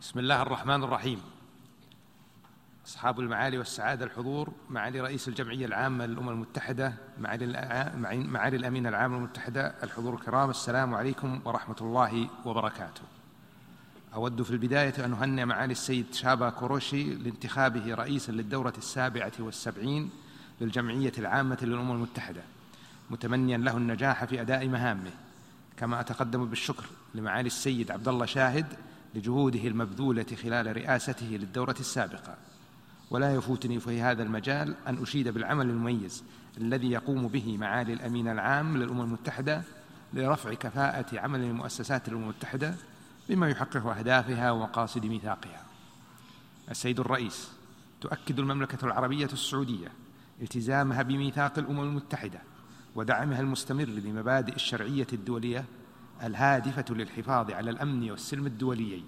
بسم الله الرحمن الرحيم. أصحاب المعالي والسعادة الحضور معالي رئيس الجمعية العامة للأمم المتحدة معالي, معالي الأمين العام للمتحدة الحضور الكرام السلام عليكم ورحمة الله وبركاته. أود في البداية أن أهنئ معالي السيد شابا كوروشي لانتخابه رئيسا للدورة السابعة والسبعين للجمعية العامة للأمم المتحدة متمنيا له النجاح في أداء مهامه. كما أتقدم بالشكر لمعالي السيد عبد الله شاهد لجهوده المبذولة خلال رئاسته للدورة السابقة. ولا يفوتني في هذا المجال أن أشيد بالعمل المميز الذي يقوم به معالي الأمين العام للأمم المتحدة لرفع كفاءة عمل المؤسسات الأمم المتحدة بما يحقق أهدافها ومقاصد ميثاقها. السيد الرئيس تؤكد المملكة العربية السعودية التزامها بميثاق الأمم المتحدة ودعمها المستمر لمبادئ الشرعية الدولية الهادفة للحفاظ على الأمن والسلم الدوليين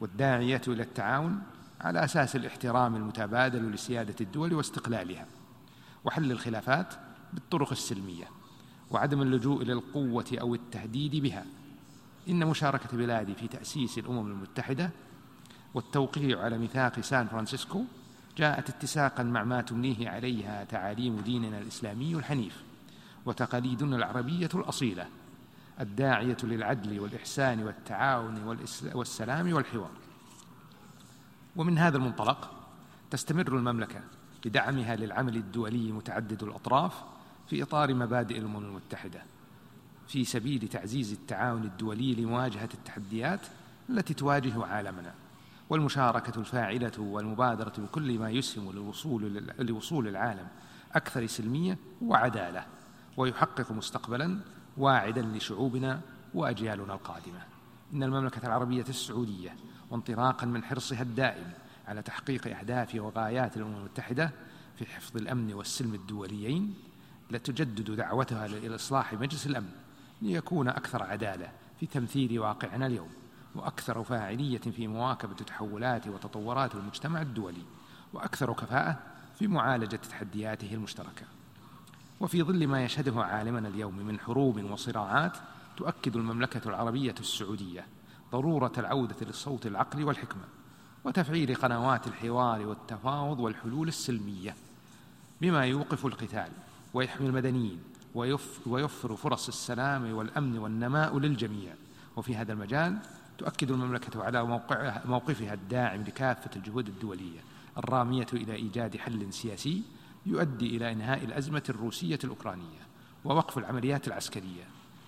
والداعية إلى التعاون على أساس الاحترام المتبادل لسيادة الدول واستقلالها وحل الخلافات بالطرق السلمية وعدم اللجوء إلى القوة أو التهديد بها. إن مشاركة بلادي في تأسيس الأمم المتحدة والتوقيع على ميثاق سان فرانسيسكو جاءت اتساقا مع ما تمليه عليها تعاليم ديننا الإسلامي الحنيف وتقاليدنا العربية الأصيلة. الداعية للعدل والإحسان والتعاون والسلام والحوار. ومن هذا المنطلق تستمر المملكة بدعمها للعمل الدولي متعدد الأطراف في إطار مبادئ الأمم المتحدة في سبيل تعزيز التعاون الدولي لمواجهة التحديات التي تواجه عالمنا والمشاركة الفاعلة والمبادرة بكل ما يسهم لوصول لوصول العالم أكثر سلمية وعدالة ويحقق مستقبلا واعدا لشعوبنا وأجيالنا القادمة. إن المملكة العربية السعودية وانطلاقا من حرصها الدائم على تحقيق أهداف وغايات الأمم المتحدة في حفظ الأمن والسلم الدوليين لتجدد دعوتها إلى اصلاح مجلس الأمن ليكون أكثر عدالة في تمثيل واقعنا اليوم وأكثر فاعلية في مواكبة تحولات وتطورات المجتمع الدولي وأكثر كفاءة في معالجة تحدياته المشتركة. وفي ظل ما يشهده عالمنا اليوم من حروب وصراعات تؤكد المملكة العربية السعودية ضرورة العودة للصوت العقل والحكمة وتفعيل قنوات الحوار والتفاوض والحلول السلمية بما يوقف القتال ويحمي المدنيين ويوفر فرص السلام والأمن والنماء للجميع. وفي هذا المجال تؤكد المملكة على موقفها الداعم لكافة الجهود الدولية الرامية إلى إيجاد حل سياسي يؤدي إلى إنهاء الأزمة الروسية الأوكرانية ووقف العمليات العسكرية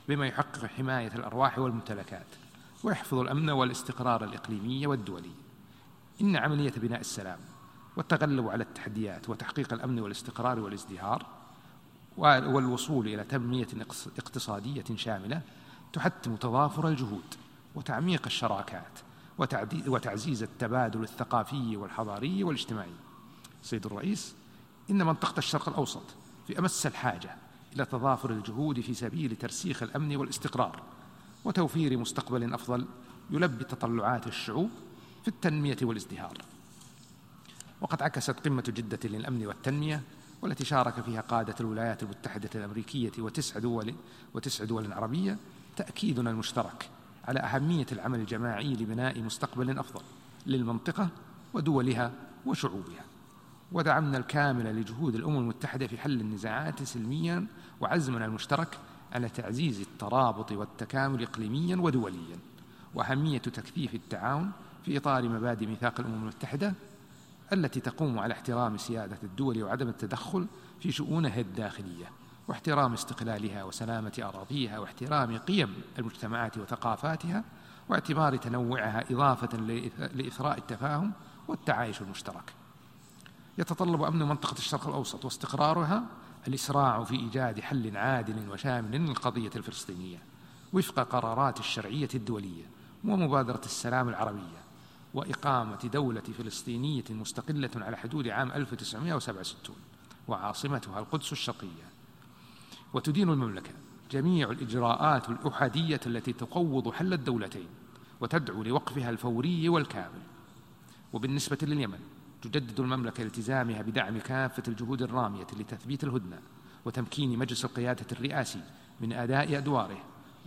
بما يحقق حماية الأرواح والممتلكات ويحفظ الأمن والاستقرار الإقليمي والدولي. إن عملية بناء السلام والتغلب على التحديات وتحقيق الأمن والاستقرار والازدهار والوصول إلى تنمية اقتصادية شاملة تحتم تضافر الجهود وتعميق الشراكات وتعزيز التبادل الثقافي والحضاري والاجتماعي. سيد الرئيس إن منطقة الشرق الأوسط في أمس الحاجة إلى تضافر الجهود في سبيل ترسيخ الأمن والاستقرار وتوفير مستقبل أفضل يلبي تطلعات الشعوب في التنمية والازدهار. وقد عكست قمة جدة للأمن والتنمية والتي شارك فيها قادة الولايات المتحدة الأمريكية وتسع دول وتسع دول عربية تأكيدنا المشترك على أهمية العمل الجماعي لبناء مستقبل أفضل للمنطقة ودولها وشعوبها. ودعمنا الكامل لجهود الأمم المتحدة في حل النزاعات سلميا وعزمنا المشترك على تعزيز الترابط والتكامل إقليميا ودوليا وأهمية تكثيف التعاون في إطار مبادئ ميثاق الأمم المتحدة التي تقوم على احترام سيادة الدول وعدم التدخل في شؤونها الداخلية واحترام استقلالها وسلامة أراضيها واحترام قيم المجتمعات وثقافاتها واعتبار تنوعها إضافة لإثراء التفاهم والتعايش المشترك. يتطلب أمن منطقة الشرق الأوسط واستقرارها الإسراع في إيجاد حل عادل وشامل للقضية الفلسطينية وفق قرارات الشرعية الدولية ومبادرة السلام العربية وإقامة دولة فلسطينية مستقلة على حدود عام 1967 وعاصمتها القدس الشرقية. وتدين المملكة جميع الإجراءات الأحادية التي تقوض حل الدولتين وتدعو لوقفها الفوري والكامل. وبالنسبة لليمن تجدد المملكة التزامها بدعم كافة الجهود الرامية لتثبيت الهدنة وتمكين مجلس القيادة الرئاسي من أداء أدواره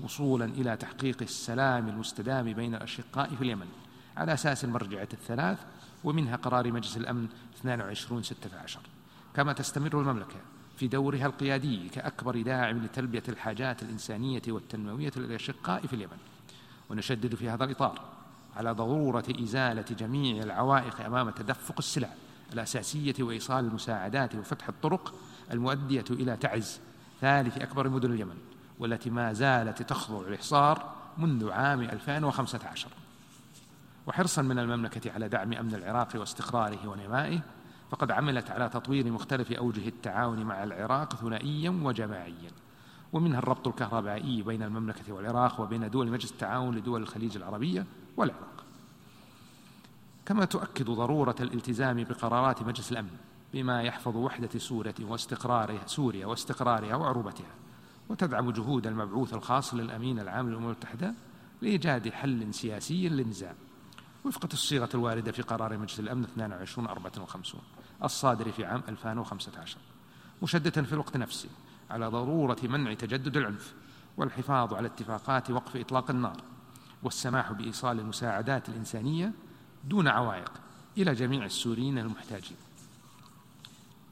وصولا إلى تحقيق السلام المستدام بين الأشقاء في اليمن على أساس المرجعية الثلاث ومنها قرار مجلس الأمن 22 16 كما تستمر المملكة في دورها القيادي كأكبر داعم لتلبية الحاجات الإنسانية والتنموية للأشقاء في اليمن. ونشدد في هذا الإطار على ضرورة إزالة جميع العوائق أمام تدفق السلع الأساسية وإيصال المساعدات وفتح الطرق المؤدية إلى تعز ثالث أكبر مدن اليمن والتي ما زالت تخضع للحصار منذ عام 2015 وحرصا من المملكة على دعم أمن العراق واستقراره ونمائه فقد عملت على تطوير مختلف أوجه التعاون مع العراق ثنائيا وجماعيا. ومنها الربط الكهربائي بين المملكة والعراق وبين دول مجلس التعاون لدول الخليج العربية والعراق كما تؤكد ضرورة الالتزام بقرارات مجلس الأمن بما يحفظ وحدة سورة واستقرارها سوريا واستقرارها وعروبتها وتدعم جهود المبعوث الخاص للأمين العام للأمم المتحدة لإيجاد حل سياسي للنزاع. وفق الصيغة الواردة في قرار مجلس الأمن 22 54 الصادر في عام 2015 مشددا في الوقت نفسه على ضرورة منع تجدد العنف والحفاظ على اتفاقات وقف إطلاق النار. والسماح بإيصال المساعدات الإنسانية دون عوائق إلى جميع السوريين المحتاجين.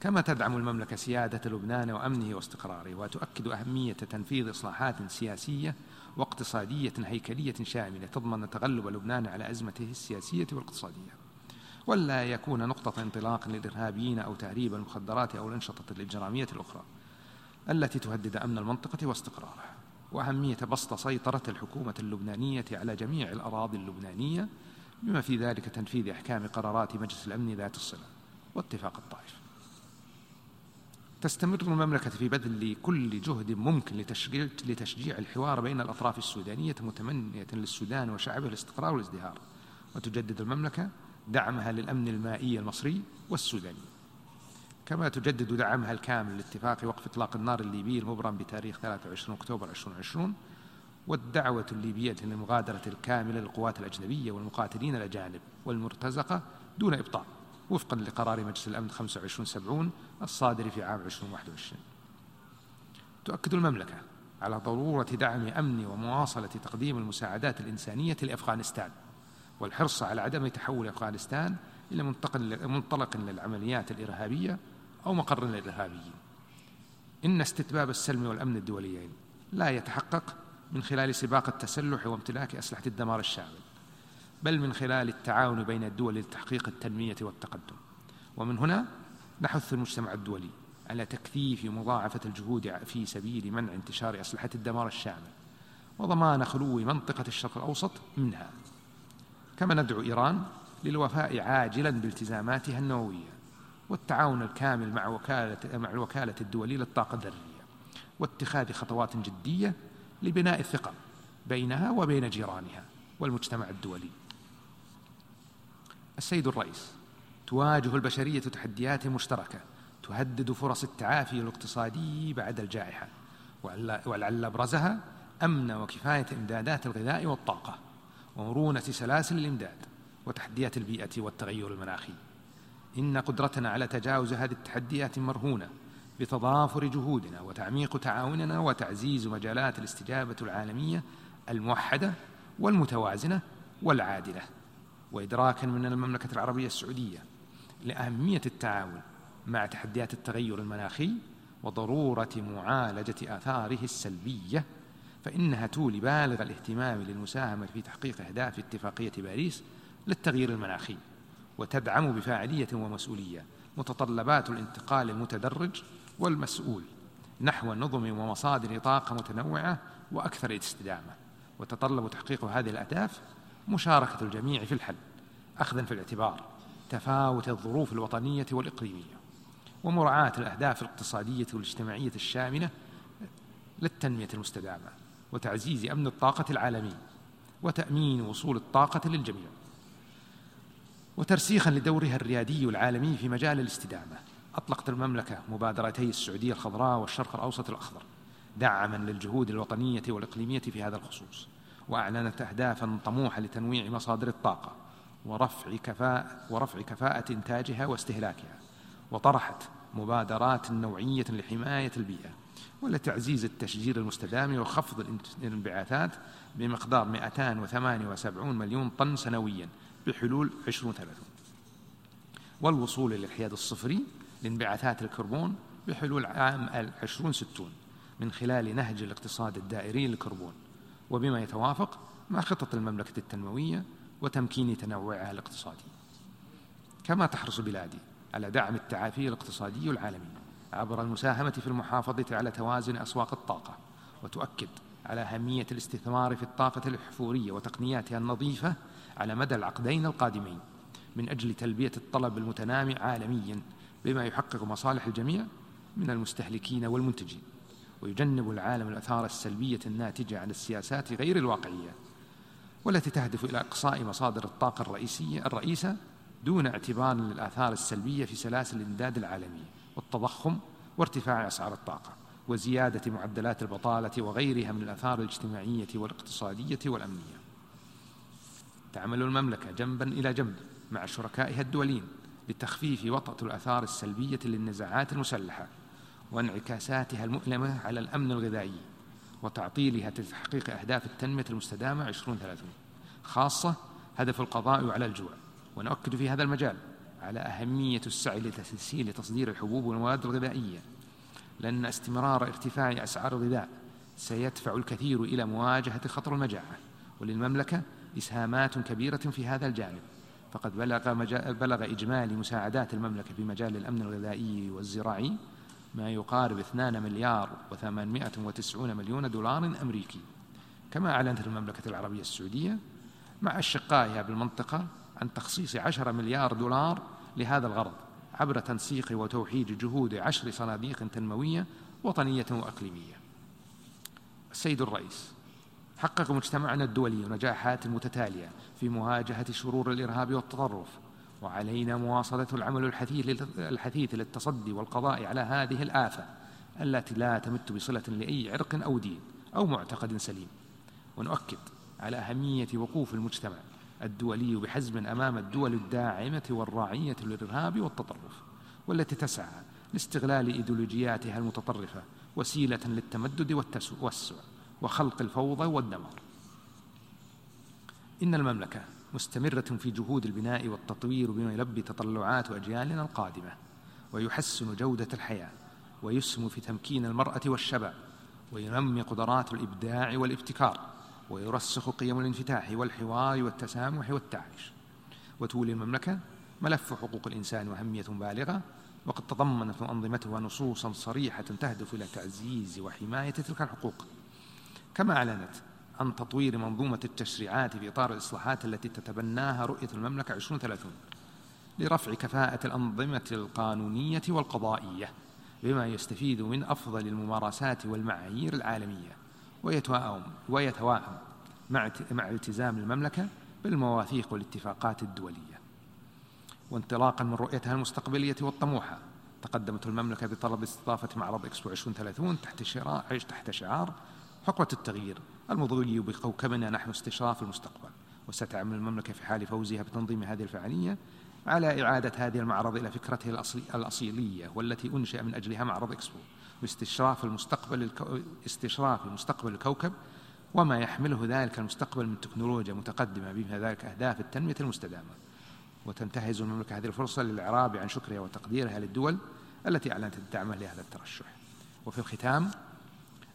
كما تدعم المملكة سيادة لبنان وأمنه واستقراره وتؤكد أهمية تنفيذ إصلاحات سياسية واقتصادية هيكلية شاملة تضمن تغلب لبنان على أزمته السياسية والاقتصادية. ولا يكون نقطة انطلاق للإرهابيين أو تهريب المخدرات أو الأنشطة الإجرامية الأخرى التي تهدد أمن المنطقة واستقراره وأهمية بسط سيطرة الحكومة اللبنانية على جميع الأراضي اللبنانية بما في ذلك تنفيذ أحكام قرارات مجلس الأمن ذات الصلة واتفاق الطائف. تستمر المملكة في بذل كل جهد ممكن لتشجيع, الحوار بين الأطراف السودانية متمنية للسودان وشعبه الاستقرار والازدهار وتجدد المملكة دعمها للأمن المائي المصري والسوداني. كما تجدد دعمها الكامل لاتفاق وقف إطلاق النار الليبي المبرم بتاريخ 23 أكتوبر 2020 والدعوة الليبية للمغادرة الكاملة للقوات الأجنبية والمقاتلين الأجانب والمرتزقة دون إبطاء وفقا لقرار مجلس الأمن 2570 الصادر في عام 2021 تؤكد المملكة على ضرورة دعم أمن ومواصلة تقديم المساعدات الإنسانية لأفغانستان والحرص على عدم تحول أفغانستان إلى منطلق للعمليات الإرهابية أو مقر للإرهابيين إن استتباب السلم والأمن الدوليين لا يتحقق من خلال سباق التسلح وامتلاك أسلحة الدمار الشامل بل من خلال التعاون بين الدول لتحقيق التنمية والتقدم. ومن هنا نحث المجتمع الدولي على تكثيف مضاعفة الجهود في سبيل منع انتشار أسلحة الدمار الشامل وضمان خلو منطقة الشرق الأوسط منها. كما ندعو إيران للوفاء عاجلا بالتزاماتها النووية. والتعاون الكامل مع وكالة مع الوكالة الدولية للطاقة الذرية واتخاذ خطوات جدية لبناء الثقة بينها وبين جيرانها والمجتمع الدولي. السيد الرئيس تواجه البشرية تحديات مشتركة تهدد فرص التعافي الاقتصادي بعد الجائحة ولعل أبرزها أمن وكفاية إمدادات الغذاء والطاقة ومرونة سلاسل الإمداد وتحديات البيئة والتغير المناخي. إن قدرتنا على تجاوز هذه التحديات مرهونة بتضافر جهودنا وتعميق تعاوننا وتعزيز مجالات الاستجابة العالمية الموحدة والمتوازنة والعادلة وإدراكا من المملكة العربية السعودية لأهمية التعاون مع تحديات التغير المناخي وضرورة معالجة آثاره السلبية فإنها تولي بالغ الاهتمام للمساهمة في تحقيق أهداف اتفاقية باريس للتغيير المناخي. وتدعم بفاعلية ومسؤولية. متطلبات الانتقال المتدرج والمسؤول. نحو نظم ومصادر طاقة متنوعة وأكثر استدامة. وتطلب تحقيق هذه الأهداف مشاركة الجميع في الحل أخذا في الاعتبار تفاوت الظروف الوطنية والإقليمية ومراعاة الأهداف الاقتصادية والاجتماعية الشاملة للتنمية المستدامة وتعزيز أمن الطاقة العالمي وتأمين وصول الطاقة للجميع. وترسيخا لدورها الريادي العالمي في مجال الاستدامة. أطلقت المملكة مبادرتي السعودية الخضراء والشرق الأوسط الأخضر دعما للجهود الوطنية والإقليمية في هذا الخصوص وأعلنت أهدافا طموحة لتنويع مصادر الطاقة ورفع كفاءة ورفع كفاءة إنتاجها واستهلاكها وطرحت مبادرات نوعية لحماية البيئة ولتعزيز التشجير المستدام وخفض الانبعاثات بمقدار 278 مليون طن سنويا. بحلول عشرون ثلاثون والوصول إلى الحياد الصفري لانبعاثات الكربون بحلول عام عشرون ستون من خلال نهج الاقتصاد الدائري للكربون وبما يتوافق مع خطط المملكة التنموية وتمكين تنوعها الاقتصادي. كما تحرص بلادي على دعم التعافي الاقتصادي العالمي عبر المساهمة في المحافظة على توازن أسواق الطاقة وتؤكد على أهمية الاستثمار في الطاقة الأحفورية وتقنياتها النظيفة على مدى العقدين القادمين من أجل تلبية الطلب المتنامي عالميا بما يحقق مصالح الجميع من المستهلكين والمنتجين ويجنب العالم الآثار السلبية الناتجة عن السياسات غير الواقعية والتي تهدف إلى إقصاء مصادر الطاقة الرئيسية الرئيسة دون اعتبار للآثار السلبية في سلاسل الإمداد العالمية والتضخم وارتفاع أسعار الطاقة وزيادة معدلات البطالة وغيرها من الآثار الاجتماعية والاقتصادية والأمنية. تعمل المملكة جنبا إلى جنب مع شركائها الدوليين لتخفيف وطأة الآثار السلبية للنزاعات المسلحة وانعكاساتها المؤلمة على الأمن الغذائي وتعطيلها لتحقيق أهداف التنمية المستدامة 2030 خاصة هدف القضاء على الجوع. ونؤكد في هذا المجال على أهمية السعي لتسهيل تصدير الحبوب والمواد الغذائية. لأن استمرار ارتفاع أسعار الغذاء سيدفع الكثير إلى مواجهة خطر المجاعة. وللمملكة إسهامات كبيرة في هذا الجانب. فقد بلغ, بلغ إجمالي مساعدات المملكة في مجال الأمن الغذائي والزراعي ما يقارب 2 مليار و890 مليون دولار أمريكي. كما أعلنت المملكة العربية السعودية مع أشقائها بالمنطقة عن تخصيص 10 مليار دولار لهذا الغرض عبر تنسيق وتوحيد جهود عشر صناديق تنموية وطنية وأقليمية. السيد الرئيس حقق مجتمعنا الدولي نجاحات متتالية في مواجهة شرور الإرهاب والتطرف وعلينا مواصلة العمل الحثيث للتصدي والقضاء على هذه الآفة التي لا تمت بصلة لأي عرق أو دين أو معتقد سليم. ونؤكد على أهمية وقوف المجتمع الدولي بحزم أمام الدول الداعمة والراعية للإرهاب والتطرف والتي تسعى لاستغلال إيديولوجياتها المتطرفة وسيلة للتمدد والتوسع وخلق الفوضى والدمار. إن المملكة مستمرة في جهود البناء والتطوير بما يلبي تطلعات أجيالنا القادمة ويحسن جودة الحياة ويسهم في تمكين المرأة والشباب وينمي قدرات الإبداع والابتكار ويرسخ قيم الانفتاح والحوار والتسامح والتعايش. وتولي المملكة ملف حقوق الإنسان وأهمية بالغة وقد تضمنت أنظمتها نصوصا صريحة تهدف إلى تعزيز وحماية تلك الحقوق. كما أعلنت عن تطوير منظومة التشريعات في إطار الإصلاحات التي تتبناها رؤية المملكة 2030 لرفع كفاءة الأنظمة القانونية والقضائية بما يستفيد من أفضل الممارسات والمعايير العالمية ويتوائم ويتوائم مع مع التزام المملكة بالمواثيق والاتفاقات الدولية. وانطلاقا من رؤيتها المستقبلية والطموحة تقدمت المملكة بطلب استضافة معرض إكسبو 2030 تحت تحت شعار حقبة التغيير. المضي بكوكبنا نحو استشراف المستقبل. وستعمل المملكة في حال فوزها بتنظيم هذه الفعالية على إعادة هذه المعرض إلى فكرته الأصيلية والتي أنشئ من أجلها معرض إكسبو. واستشراف المستقبل الكو... استشراف مستقبل الكوكب وما يحمله ذلك المستقبل من تكنولوجيا متقدمة بما ذلك أهداف التنمية المستدامة. وتنتهز المملكة هذه الفرصة للإعراب عن شكرها وتقديرها للدول التي أعلنت الدعم لهذا الترشح. وفي الختام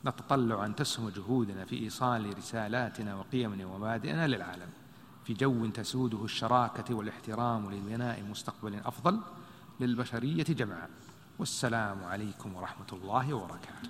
نتطلع أن تسهم جهودنا في إيصال رسالاتنا وقيمنا ومبادئنا للعالم. في جو تسوده الشراكة والاحترام لبناء مستقبل أفضل للبشرية جمعاء والسلام عليكم ورحمة الله وبركاته.